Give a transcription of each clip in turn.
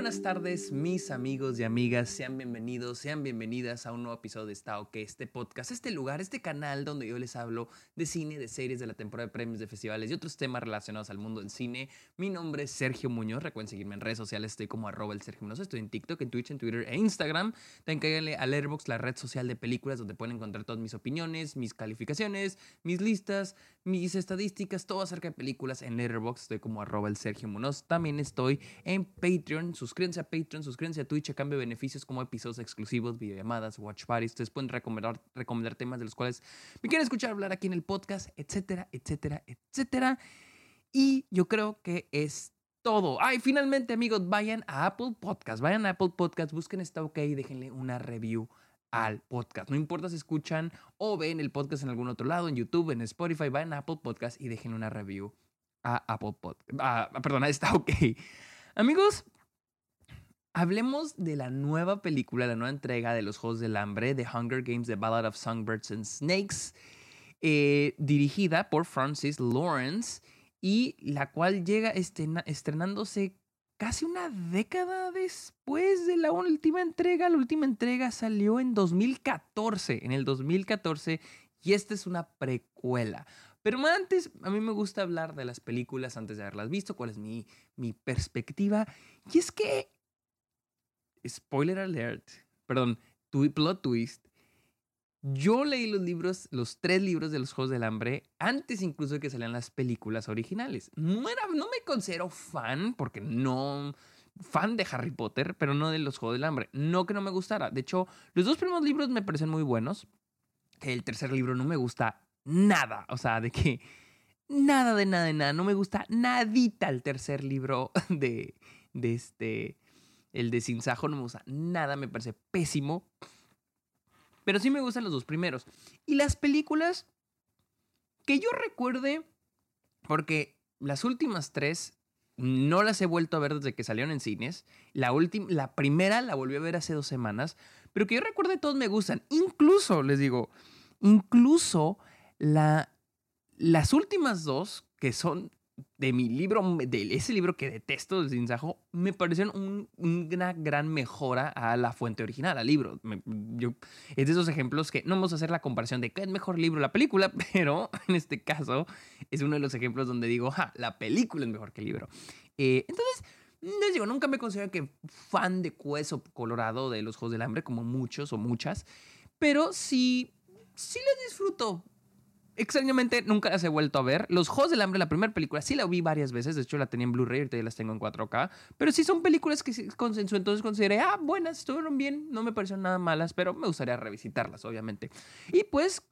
buenas tardes, mis amigos y amigas. Sean bienvenidos, sean bienvenidas a un nuevo episodio de Está OK, este podcast, este lugar, este canal donde yo les hablo de cine, de series, de la temporada de premios, de festivales y otros temas relacionados al mundo del cine. Mi nombre es Sergio Muñoz. Recuerden seguirme en redes sociales. Estoy como arroba el Sergio Muñoz. Estoy en TikTok, en Twitch, en Twitter e Instagram. También cáiganle a Letterboxd, la red social de películas donde pueden encontrar todas mis opiniones, mis calificaciones, mis listas, mis estadísticas, todo acerca de películas en Letterboxd. Estoy como arroba el Sergio Muñoz. También estoy en Patreon suscríbanse a Patreon, suscríbanse a Twitch a cambio de beneficios como episodios exclusivos, videollamadas, watch parties. Ustedes pueden recomendar, recomendar temas de los cuales me quieren escuchar hablar aquí en el podcast, etcétera, etcétera, etcétera. Y yo creo que es todo. Ay, finalmente, amigos, vayan a Apple Podcast. Vayan a Apple Podcast, busquen Está OK y déjenle una review al podcast. No importa si escuchan o ven el podcast en algún otro lado, en YouTube, en Spotify, vayan a Apple Podcast y dejen una review a Apple Podcast. Ah, perdón, Está OK. Amigos, Hablemos de la nueva película, la nueva entrega de los Juegos del Hambre, The Hunger Games, The Ballad of Songbirds and Snakes, eh, dirigida por Francis Lawrence y la cual llega estrenándose casi una década después de la última entrega. La última entrega salió en 2014, en el 2014, y esta es una precuela. Pero antes, a mí me gusta hablar de las películas antes de haberlas visto, cuál es mi, mi perspectiva. Y es que spoiler alert, perdón, plot twist. Yo leí los libros, los tres libros de los Juegos del Hambre, antes incluso de que salieran las películas originales. No, era, no me considero fan, porque no fan de Harry Potter, pero no de los Juegos del Hambre. No que no me gustara. De hecho, los dos primeros libros me parecen muy buenos. El tercer libro no me gusta nada. O sea, de que nada de nada de nada. No me gusta nadita el tercer libro de, de este el de Sinsajo no me gusta nada, me parece pésimo. Pero sí me gustan los dos primeros. Y las películas que yo recuerde, porque las últimas tres no las he vuelto a ver desde que salieron en cines. La, la primera la volví a ver hace dos semanas. Pero que yo recuerde, todos me gustan. Incluso, les digo, incluso la, las últimas dos, que son de mi libro, de ese libro que detesto, del Sinsajo, me parecieron una gran mejora a la fuente original, al libro. yo, es de esos ejemplos que no vamos a hacer la comparación de qué es mejor libro la película, pero en este caso es uno de los ejemplos donde digo, ja, la película es mejor que el libro. Eh, entonces, les digo, nunca me considero que fan de Cueso Colorado de los Juegos del Hambre, como muchos o muchas, pero sí, sí les disfruto extrañamente nunca las he vuelto a ver. Los Juegos del Hambre, la primera película, sí la vi varias veces. De hecho, la tenía en Blu-ray, ahorita ya las tengo en 4K. Pero sí son películas que consenso, entonces consideré, ah, buenas, estuvieron bien, no me parecieron nada malas, pero me gustaría revisitarlas, obviamente. Y pues,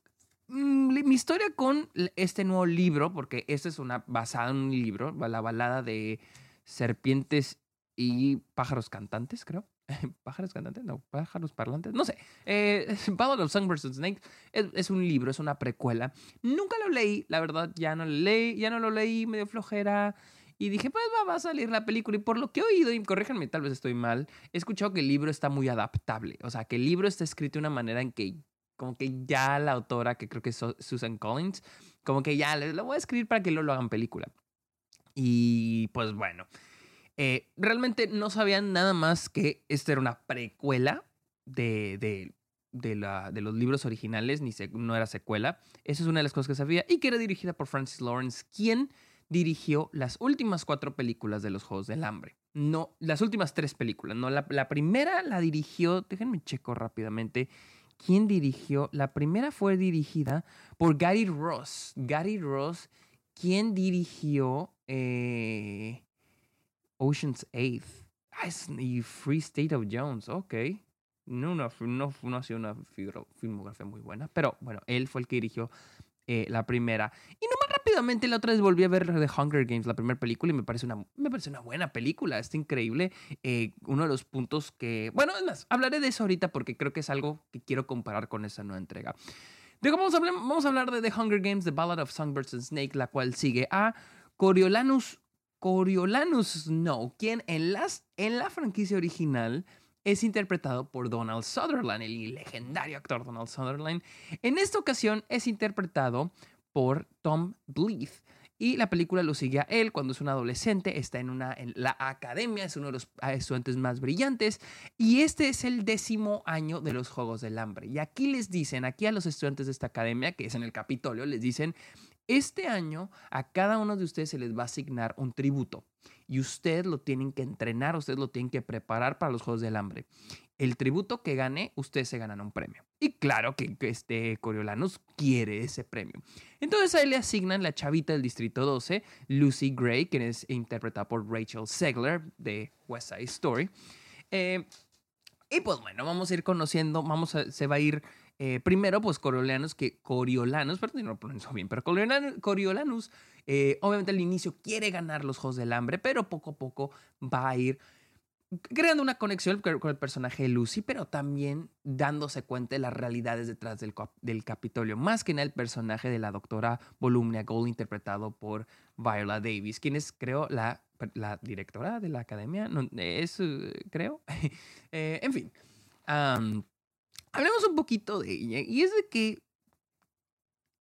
mm, mi historia con este nuevo libro, porque esta es una basada en un libro, la balada de serpientes y pájaros cantantes, creo. pájaros cantantes, no, pájaros parlantes, no sé. Eh, Battle of and Snakes es, un libro, es una precuela. Nunca lo leí, la verdad, ya no lo leí, ya no lo leí, medio flojera. Y dije, pues va, a salir la película. Y por lo que he oído, y corríjanme, tal vez estoy mal, he escuchado que el libro está muy adaptable. O sea, que el libro está escrito de una manera en que, como que ya la autora, que creo que es Susan Collins, como que ya lo voy a escribir para que lo, lo hagan película. Y pues bueno. Eh, realmente no sabían nada más que esta era una precuela de, de, de, la, de los libros originales, ni no era secuela. Esa es una de las cosas que sabía. Y que era dirigida por Francis Lawrence, quien dirigió las últimas cuatro películas de los Juegos del Hambre. No, las últimas tres películas. No, la, la primera la dirigió, déjenme checo rápidamente. ¿Quién dirigió? La primera fue dirigida por Gary Ross. Gary Ross, quien dirigió eh, Ocean's 8. Ah, y Free State of Jones, ok. No, no, no, no ha sido una filmografía muy buena, pero bueno, él fue el que dirigió eh, la primera. Y nomás rápidamente la otra vez volví a ver The Hunger Games, la primera película, y me parece una, me parece una buena película, está increíble. Eh, uno de los puntos que, bueno, es hablaré de eso ahorita porque creo que es algo que quiero comparar con esa nueva entrega. vamos, a hablar, vamos a hablar de The Hunger Games, The Ballad of Songbirds and Snake, la cual sigue a Coriolanus Coriolanus Snow, quien en, en la franquicia original es interpretado por Donald Sutherland, el legendario actor Donald Sutherland. En esta ocasión es interpretado por Tom Blyth. Y la película lo sigue a él cuando es un adolescente, está en, una, en la academia, es uno de los estudiantes más brillantes y este es el décimo año de los Juegos del Hambre. Y aquí les dicen, aquí a los estudiantes de esta academia, que es en el Capitolio, les dicen, este año a cada uno de ustedes se les va a asignar un tributo y ustedes lo tienen que entrenar, ustedes lo tienen que preparar para los Juegos del Hambre. El tributo que gane, ustedes se ganan un premio. Y claro que este Coriolanus quiere ese premio. Entonces a él le asignan la chavita del Distrito 12, Lucy Gray, quien es interpretada por Rachel Segler de West Side Story. Eh, y pues bueno, vamos a ir conociendo, vamos a, se va a ir eh, primero, pues Coriolanus, que Coriolanus, perdón, no lo pronuncio bien, pero Coriolanus, eh, obviamente al inicio quiere ganar los Juegos del Hambre, pero poco a poco va a ir creando una conexión con el personaje de Lucy, pero también dándose cuenta de las realidades detrás del, del Capitolio. Más que nada el personaje de la doctora Volumnia Gold, interpretado por Viola Davis, quien es, creo, la, la directora de la academia. No, es, eh, creo. en fin hablemos un poquito de ella. Y es de que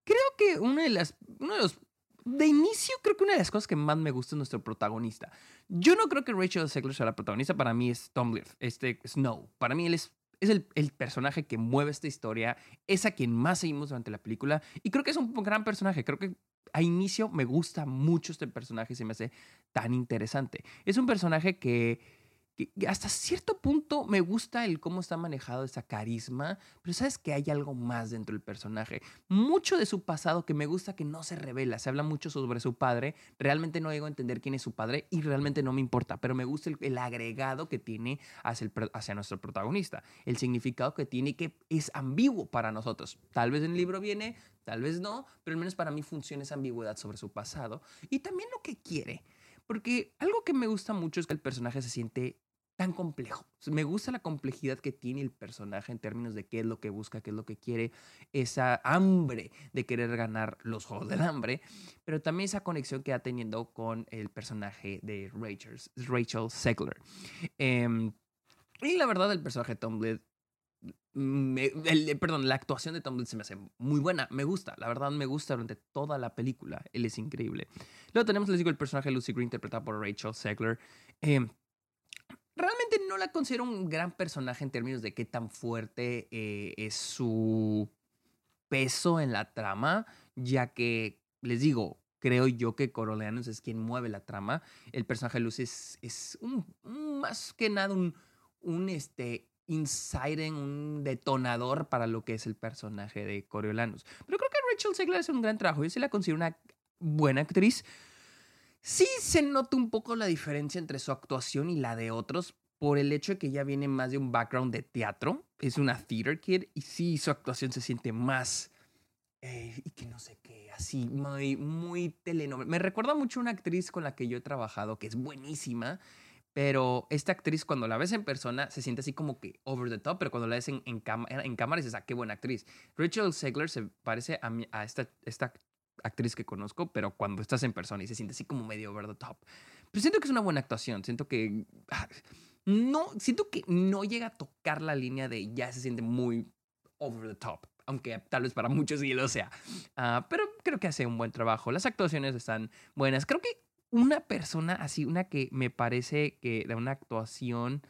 creo que una de las, uno de los, de inicio creo que una de las cosas que más me gusta es nuestro protagonista. Yo no creo que Rachel Zegler sea la protagonista, para mí es Tom Leaf, este Snow. Para mí él es, es el, el, personaje que mueve esta historia, es a quien más seguimos durante la película y creo que es un gran personaje. Creo que a inicio me gusta mucho este personaje, se me hace tan interesante. Es un personaje que hasta cierto punto me gusta el cómo está manejado esa carisma, pero sabes que hay algo más dentro del personaje. Mucho de su pasado que me gusta que no se revela. Se habla mucho sobre su padre. Realmente no llego a entender quién es su padre y realmente no me importa, pero me gusta el, agregado que tiene hacia, hacia nuestro protagonista. El significado que tiene que es ambiguo para nosotros. Tal vez en el libro viene, tal vez no, pero al menos para mí funciona esa ambigüedad sobre su pasado y también lo que quiere. Porque algo que me gusta mucho es que el personaje se siente tan complejo. Me gusta la complejidad que tiene el personaje en términos de qué es lo que busca, qué es lo que quiere, esa hambre de querer ganar los Juegos del Hambre, pero también esa conexión que ha teniendo con el personaje de Rachel, Rachel Segler. Em, y la verdad, el personaje de Tom perdón, la actuación de Tom se me hace muy buena, me gusta, la verdad me gusta durante toda la película, él es increíble. Luego tenemos, les digo, el personaje de Lucy Green interpretado por Rachel Segler. Eh, realmente no la considero un gran personaje en términos de qué tan fuerte eh, es su peso en la trama, ya que, les digo, creo yo que Coriolanus es quien mueve la trama. El personaje de Luz es, es un, más que nada un, un este, inciting, un detonador para lo que es el personaje de Coriolanus. Pero creo que Rachel Segler hace un gran trabajo. Yo sí la considero una buena actriz. Sí se nota un poco la diferencia entre su actuación y la de otros por el hecho de que ella viene más de un background de teatro. Es una theater kid y sí su actuación se siente más... Eh, y que no sé qué, así, muy, muy telenovela. Me recuerda mucho a una actriz con la que yo he trabajado, que es buenísima, pero esta actriz cuando la ves en persona se siente así como que over the top, pero cuando la ves en, en, en cámara dices, ah, qué buena actriz. Rachel Segler se parece a, a esta, esta actriz que conozco, pero cuando estás en persona y se siente así como medio over the top. Pero siento que es una buena actuación, siento que... Ah, no, siento que no llega a tocar la línea de ya se siente muy over the top, aunque tal vez para muchos sí lo sea. Ah, pero creo que hace un buen trabajo. Las actuaciones están buenas. Creo que una persona así, una que me parece que de una actuación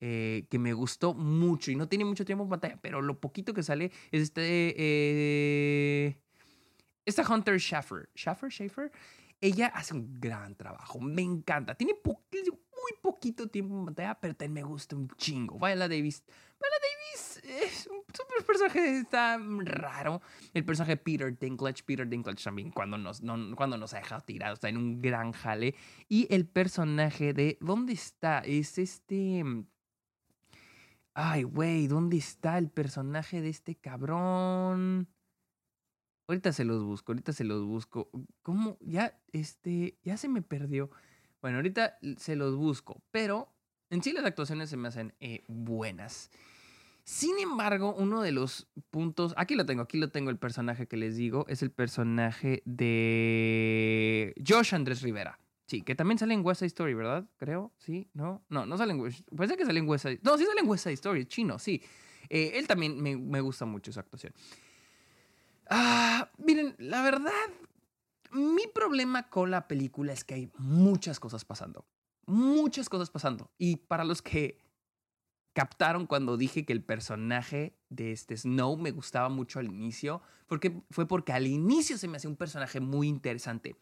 eh, que me gustó mucho y no tiene mucho tiempo en pantalla, pero lo poquito que sale es este... Eh, esta Hunter Schaffer, Schaffer, Schaffer, ella hace un gran trabajo, me encanta. Tiene muy poquito tiempo en pantalla, pero me gusta un chingo. Viola Davis, Viola Davis es un super personaje, está raro. El personaje de Peter Dinklage, Peter Dinklage también cuando nos, no, cuando nos ha dejado tirados, está en un gran jale. Y el personaje de, ¿dónde está? Es este... Ay, güey, ¿dónde está el personaje de este cabrón? Ahorita se los busco, ahorita se los busco. ¿Cómo? Ya, este, ya se me perdió. Bueno, ahorita se los busco, pero en sí las actuaciones se me hacen eh, buenas. Sin embargo, uno de los puntos, aquí lo tengo, aquí lo tengo el personaje que les digo, es el personaje de Josh Andrés Rivera. Sí, que también sale en West Side Story, ¿verdad? Creo, sí, no, no, no sale en West Parece que sale en West Side No, sí sale en West Side Story, chino, sí. Eh, él también me, me gusta mucho su actuación. Ah, miren, la verdad, mi problema con la película es que hay muchas cosas pasando. Muchas cosas pasando. Y para los que captaron cuando dije que el personaje de este Snow me gustaba mucho al inicio, porque fue porque al inicio se me hacía un personaje muy interesante.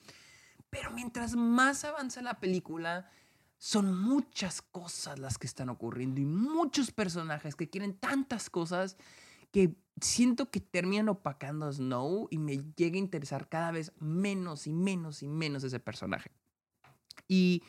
Pero mientras más avanza la película, son muchas cosas las que están ocurriendo y muchos personajes que quieren tantas cosas que siento que terminan opacando a Snow y me llega a interesar cada vez menos y menos y menos ese personaje. Y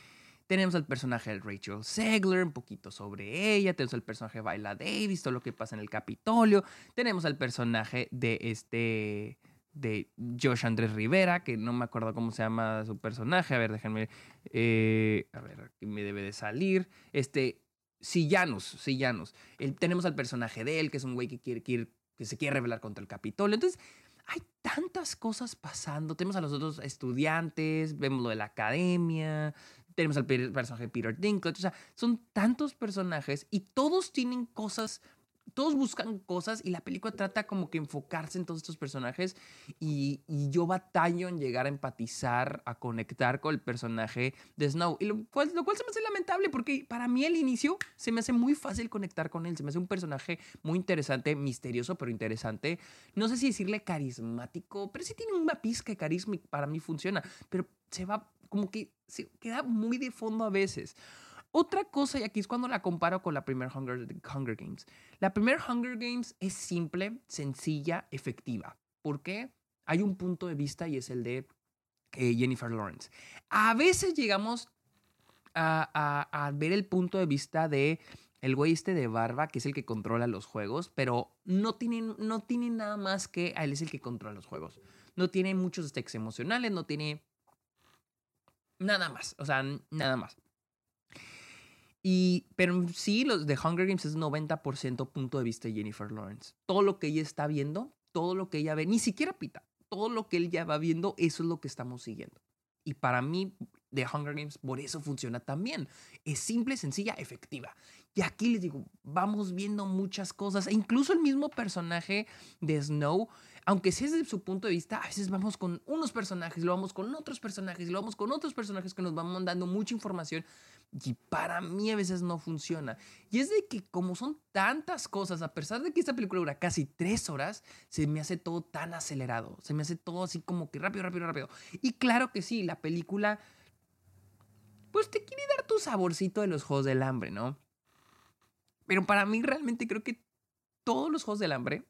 tenemos al personaje de Rachel Segler, un poquito sobre ella. Tenemos al personaje de Viola Davis, todo lo que pasa en el Capitolio. Tenemos al personaje de este de Josh Andrés Rivera, que no me acuerdo cómo se llama su personaje. A ver, déjenme. Eh, a ver, aquí me debe de salir. Este. Sillanos, Sillanos. tenemos al personaje de él, que es un güey que quiere, que se quiere rebelar contra el Capitolio. Entonces, hay tantas cosas pasando. Tenemos a los otros estudiantes, vemos lo de la academia, tenemos al personaje de Peter Dinklage, o sea, son tantos personajes y todos tienen cosas, todos buscan cosas y la película trata como que enfocarse en todos estos personajes y, yo batallo en llegar a empatizar, a conectar con el personaje de Snow, y lo cual, lo cual se me hace lamentable porque para mí al inicio se me hace muy fácil conectar con él, se me hace un personaje muy interesante, misterioso pero interesante, no sé si decirle carismático, pero sí tiene una pizca de carisma y para mí funciona, pero se va como que se queda muy de fondo a veces. Otra cosa, y aquí es cuando la comparo con la primera Hunger, Games. La primera Hunger Games es simple, sencilla, efectiva. ¿Por qué? Hay un punto de vista y es el de eh, Jennifer Lawrence. A veces llegamos a, ver el punto de vista de el güey este de barba, que es el que controla los juegos, pero no tiene, no tiene nada más que él es el que controla los juegos. No tiene muchos stakes emocionales, no tiene Nada más, o sea, nada más. Y, pero sí, los de Hunger Games es 90% punto de vista de Jennifer Lawrence. Todo lo que ella está viendo, todo lo que ella ve, ni siquiera pita, todo lo que él ya va viendo, eso es lo que estamos siguiendo. Y para mí, The Hunger Games, por eso funciona tan bien. Es simple, sencilla, efectiva. Y aquí les digo, vamos viendo muchas cosas. E incluso el mismo personaje de Snow aunque sea desde su punto de vista, a veces vamos con unos personajes, lo vamos con otros personajes, lo vamos con otros personajes que nos van mandando mucha información y para mí a veces no funciona. Y es de que como son tantas cosas, a pesar de que esta película dura casi tres horas, se me hace todo tan acelerado, se me hace todo así como que rápido, rápido, rápido. Y claro que sí, la película pues te quiere dar tu saborcito de los Juegos del Hambre, ¿no? Pero para mí realmente creo que todos los Juegos del Hambre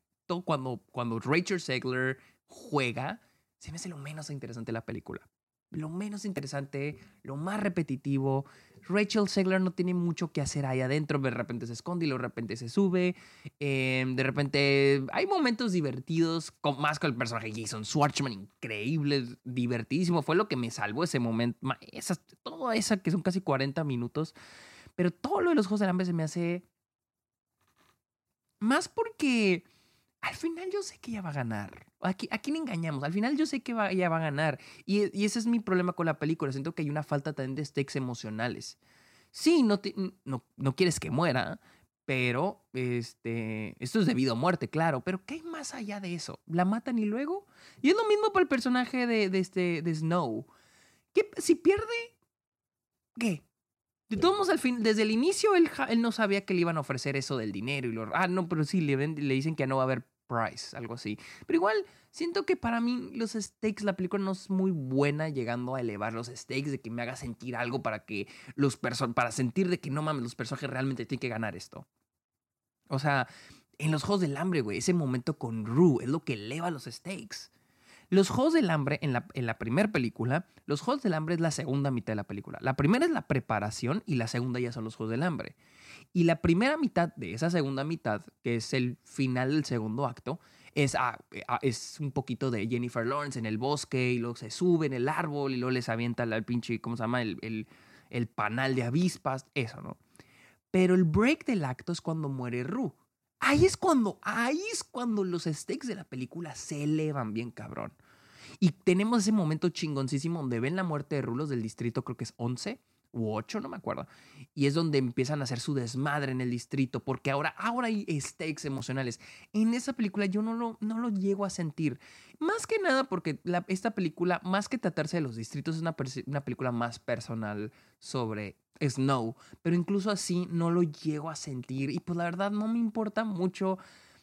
cuando, cuando Rachel Segler juega, se me hace lo menos interesante la película. Lo menos interesante, lo más repetitivo. Rachel Segler no tiene mucho que hacer ahí adentro. De repente se esconde y de repente se sube. Em, de repente hay momentos divertidos, con, más con el personaje Jason Schwartzman, increíble, divertidísimo. Fue lo que me salvó ese momento. Todo esa que son casi 40 minutos. Pero todo lo de los Juegos del Hambre se me hace. Más porque al final yo sé que ella va a ganar. Aquí, aquí quién engañamos. Al final yo sé que ella va a ganar. Y, ese es mi problema con la película. Siento que hay una falta también de stakes emocionales. Sí, no, no, no quieres que muera, pero este, esto es debido a muerte, claro. Pero ¿qué hay más allá de eso? ¿La matan y luego? Y es lo mismo para el personaje de, de, este, de Snow. ¿Qué, si pierde, ¿qué? De todos modos, desde el inicio él, él, no sabía que le iban a ofrecer eso del dinero y lo... Ah, no, pero sí, le, le dicen que no va a haber price, algo así. Pero igual, siento que para mí los stakes, la película no es muy buena llegando a elevar los stakes, de que me haga sentir algo para que los personajes, para sentir de que no mames, los personajes realmente tienen que ganar esto. O sea, en los Juegos del Hambre, güey, ese momento con Rue es lo que eleva los stakes. Los Juegos del Hambre, en la, en la primera película, los Juegos del Hambre es la segunda mitad de la película. La primera es la preparación y la segunda ya son los Juegos del Hambre. Y la primera mitad de esa segunda mitad, que es el final del segundo acto, es, ah, ah, es un poquito de Jennifer Lawrence en el bosque y luego se sube en el árbol y luego les avienta el pinche, ¿cómo se llama? El, el, el panal de avispas, eso, ¿no? Pero el break del acto es cuando muere Rue. Ahí es cuando, ahí es cuando los stakes de la película se elevan bien cabrón. Y tenemos ese momento chingoncísimo donde ven la muerte de Rulos del distrito, creo que es 11, u 8, no me acuerdo. Y es donde empiezan a hacer su desmadre en el distrito, porque ahora, ahora hay stakes emocionales. En esa película yo no lo, no lo llego a sentir. Más que nada porque esta película, más que tratarse de los distritos, es una, una película más personal sobre Snow. Pero incluso así no lo llego a sentir. Y pues la verdad no me importa mucho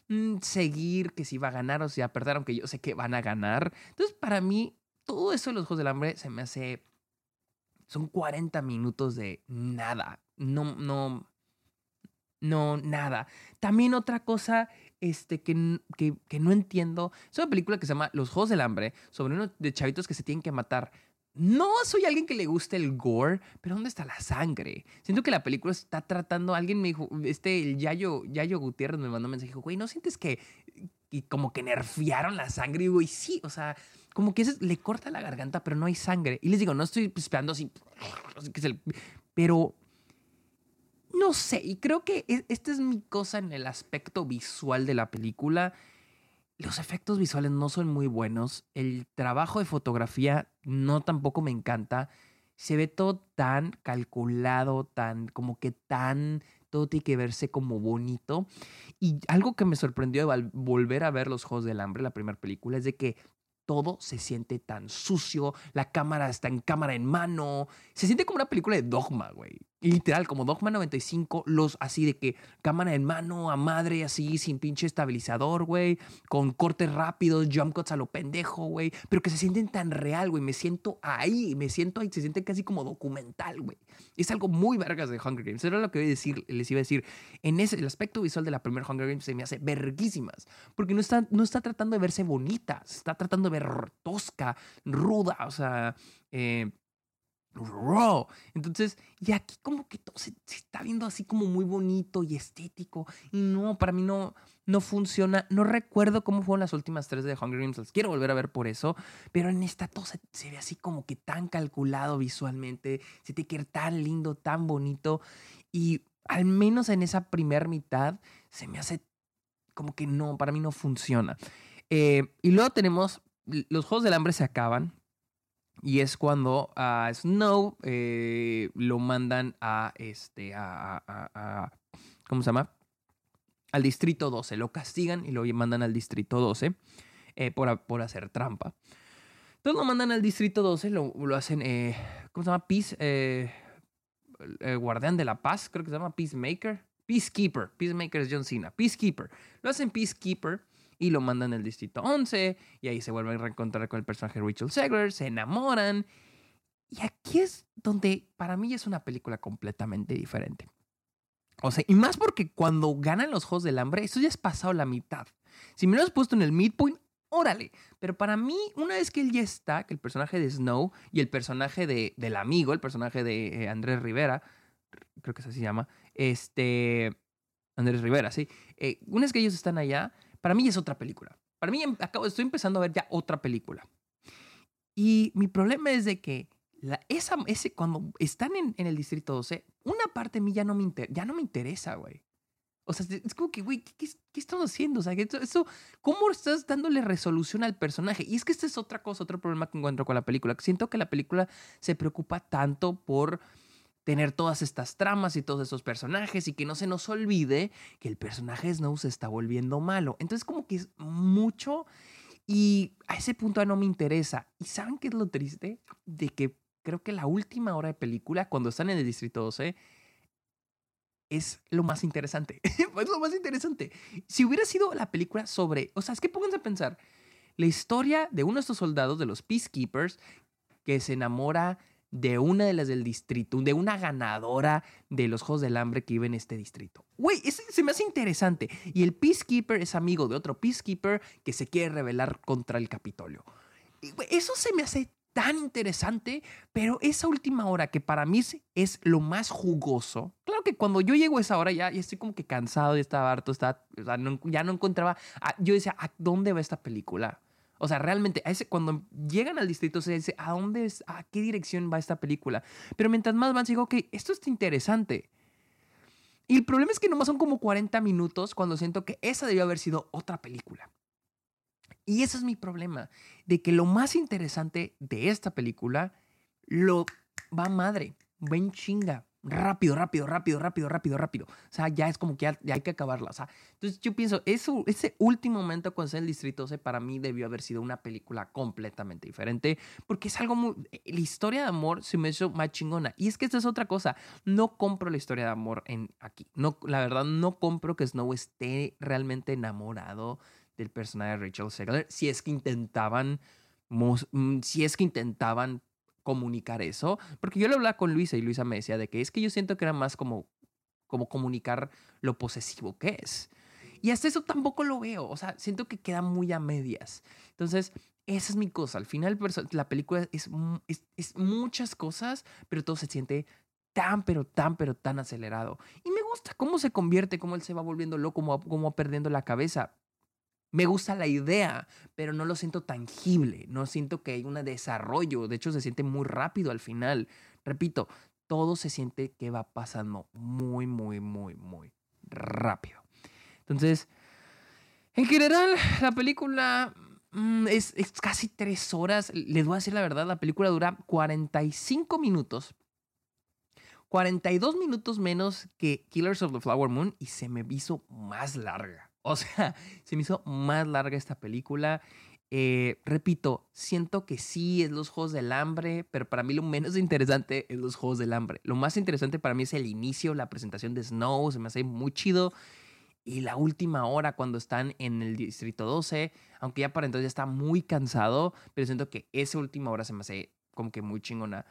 mm, seguir que si va a ganar o si va a perder, aunque yo sé que van a ganar. Entonces, para mí, todo eso de los Juegos del Hambre se me hace son 40 minutos de nada. No, no, no, nada. También otra cosa este, que, que, que, no entiendo. Es una película que se llama Los Juegos del Hambre, sobre unos de chavitos que se tienen que matar. No soy alguien que le guste el gore, pero ¿dónde está la sangre? Siento que la película está tratando. Alguien me dijo, este, el Yayo, Yayo Gutiérrez me mandó un mensaje, güey, ¿no sientes que, y como que nerfearon la sangre? Y güey, sí, o sea, como que le corta la garganta, pero no hay sangre. Y les digo, no estoy esperando así, pero no sé, y creo que e, esta es mi cosa en el aspecto visual de la película. Los efectos visuales no son muy buenos, el trabajo de fotografía no tampoco me encanta. Se ve todo tan calculado, tan como que tan todo tiene que verse como bonito. Y algo que me sorprendió de volver a ver Los Juegos del Hambre, la primera película, es de que todo se siente tan sucio, la cámara está en cámara en mano, se siente como una película de Dogma, güey literal, como Dogma 95, los así de que cámara en mano a madre, así, sin pinche estabilizador, güey, con cortes rápidos, jump cuts a lo pendejo, güey, pero que se sienten tan real, güey, me siento ahí, me siento ahí, se siente casi como documental, güey. Es algo muy vergas de Hunger Games, era lo que decir, les iba a decir. En ese, el aspecto visual de la primera Hunger Games se me hace verguísimas, porque no está, no está tratando de verse bonita, está tratando de ver tosca, ruda, o sea, eh. Entonces, y aquí como que todo se, está viendo así como muy bonito y estético. Y no, para mí no, no funciona. No recuerdo cómo fueron las últimas tres de Hunger Games. Las quiero volver a ver por eso. Pero en esta todo se, ve así como que tan calculado visualmente. Se te quiere tan lindo, tan bonito. Y al menos en esa primera mitad se me hace como que no, para mí no funciona. Eh, y luego tenemos, los Juegos del Hambre se acaban, y es cuando a Snow eh, lo mandan a este, a, ¿cómo se llama? Al distrito 12. Lo castigan y lo mandan al distrito 12 eh, por, por, hacer trampa. Entonces lo mandan al distrito 12, lo, lo hacen, eh, ¿cómo se llama? Peace, guardián de la paz, creo que se llama Peacemaker. Peacekeeper. Peacemaker es John Cena. Peacekeeper. Lo hacen Peacekeeper y lo mandan al distrito 11 y ahí se vuelven a reencontrar con el personaje Rachel Segler, se enamoran. Y aquí es donde para mí es una película completamente diferente. O sea, y más porque cuando ganan los Juegos del Hambre, eso ya es pasado la mitad. Si me lo has puesto en el midpoint, órale. Pero para mí, una vez que él ya está, que el personaje de Snow y el personaje de, del amigo, el personaje de eh, Andrés Rivera, creo que así se llama, este... Andrés Rivera, sí. Eh, una vez que ellos están allá, para mí es otra película. Para mí em, acabo, estoy empezando a ver ya otra película. Y mi problema es de que la, esa, ese, cuando están en, el Distrito 12, una parte de mí ya no me, ya no me interesa, güey. O sea, es como que, güey, ¿qué, qué, estamos haciendo? O sea, eso, ¿cómo estás dándole resolución al personaje? Y es que esta es otra cosa, otro problema que encuentro con la película. Siento que la película se preocupa tanto por tener todas estas tramas y todos esos personajes y que no se nos olvide que el personaje Snow se está volviendo malo. Entonces como que es mucho y a ese punto no me interesa. ¿Y saben qué es lo triste? De que creo que la última hora de película, cuando están en el Distrito 12, es lo más interesante. es lo más interesante. Si hubiera sido la película sobre, o sea, es que pónganse a pensar, la historia de uno de estos soldados, de los Peacekeepers, que se enamora de una de las del distrito, de una ganadora de los Juegos del Hambre que vive en este distrito. Güey, se me hace interesante. Y el Peacekeeper es amigo de otro Peacekeeper que se quiere rebelar contra el Capitolio. eso se me hace tan interesante, pero esa última hora que para mí es lo más jugoso. Claro que cuando yo llego a esa hora ya, estoy como que cansado, ya estaba harto, estaba, ya no encontraba. yo decía, ¿a dónde va esta película? O sea, realmente, cuando llegan al distrito se dice, ¿a dónde es, a qué dirección va esta película? Pero mientras más van, digo, ok, esto está interesante. Y el problema es que nomás son como 40 minutos cuando siento que esa debió haber sido otra película. Y ese es mi problema, de que lo más interesante de esta película lo va madre. ven chinga, rápido, rápido, rápido, rápido, rápido, rápido. O sea, ya es como que ya, hay que acabarla. O sea, entonces yo pienso, eso, ese último momento con el Distrito 12 para mí debió haber sido una película completamente diferente, porque es algo muy... La historia de amor se me hizo más chingona. Y es que esta es otra cosa, no compro la historia de amor en aquí. No, la verdad, no compro que Snow esté realmente enamorado del personaje de Rachel Segler, si es que intentaban, mm, si es que intentaban comunicar eso, porque yo lo hablaba con Luisa y Luisa me decía de que es que yo siento que era más como, como comunicar lo posesivo que es. Y hasta eso tampoco lo veo, o sea, siento que queda muy a medias. Entonces, esa es mi cosa. Al final, la película es, es, es muchas cosas, pero todo se siente tan, pero tan, pero tan acelerado. Y me gusta cómo se convierte, cómo él se va volviendo loco, cómo, cómo va perdiendo la cabeza. Me gusta la idea, pero no lo siento tangible, no siento que hay un desarrollo, de hecho se siente muy rápido al final. Repito, todo se siente que va pasando muy, muy, muy, muy rápido. Entonces, en general, la película mm, es, es, casi tres horas. Les voy a decir la verdad, la película dura 45 minutos. 42 minutos menos que Killers of the Flower Moon y se me hizo más larga. O sea, se me hizo más larga esta película. Eh, repito, siento que sí es los Juegos del Hambre, pero para mí lo menos interesante es los Juegos del Hambre. Lo más interesante para mí es el inicio, la presentación de Snow, se me hace muy chido. Y la última hora cuando están en el Distrito 12, aunque ya para entonces ya está muy cansado, pero siento que esa última hora se me hace como que muy chingona.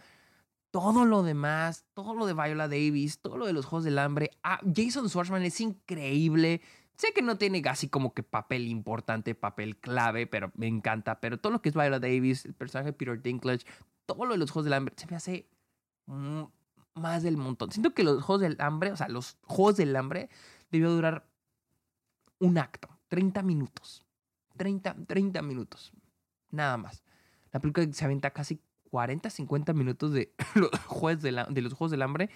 Todo lo demás, todo lo de Viola Davis, todo lo de los Juegos del Hambre, ah, Jason Schwartzman es increíble. Sé que no tiene casi como que papel importante, papel clave, pero me encanta. Pero todo lo que es Viola Davis, el personaje de Peter Dinklage, todo lo de los Juegos del Hambre, se me hace más del montón. Siento que los Juegos del Hambre, o sea, los Juegos del Hambre, debió durar un acto, 30 minutos. 30, 30 minutos. Nada más. La película se avienta casi 40, 50 minutos de los, juegos de, de los Juegos del Hambre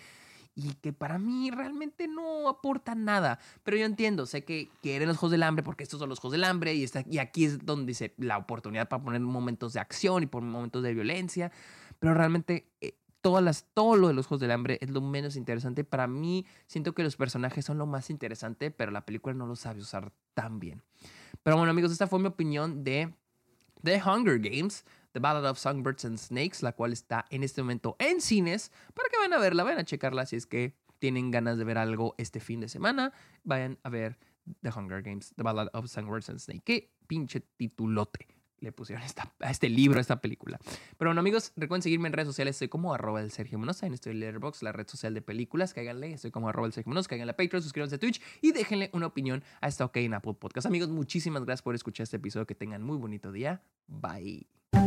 y que para mí realmente no aporta nada. Pero yo entiendo, sé que quieren los Juegos del Hambre porque estos son los Juegos del Hambre y, está, y aquí es donde se la oportunidad para poner momentos de acción y por momentos de violencia. Pero realmente eh, todas las, todo lo de los Juegos del Hambre es lo menos interesante. Para mí siento que los personajes son lo más interesante, pero la película no lo sabe usar tan bien. Pero bueno amigos, esta fue mi opinión de The Hunger Games. The Ballad of Songbirds and Snakes, la cual está en este momento en cines, para que vayan a verla, vayan a checarla si es que tienen ganas de ver algo este fin de semana, vayan a ver The Hunger Games, The Ballad of Songbirds and Snakes. Qué pinche titulote le pusieron a este libro, a esta película. Pero bueno, amigos, recuerden seguirme en redes sociales. Estoy como arroba el Sergio Monosa. Estoy en Letterboxd, la red social de películas. Cáiganle. Estoy como arroba el Sergio. Cáiganle a Patreon, suscríbanse a Twitch y déjenle una opinión a esta OK en Apple Podcast. Amigos, muchísimas gracias por escuchar este episodio. Que tengan muy bonito día. Bye.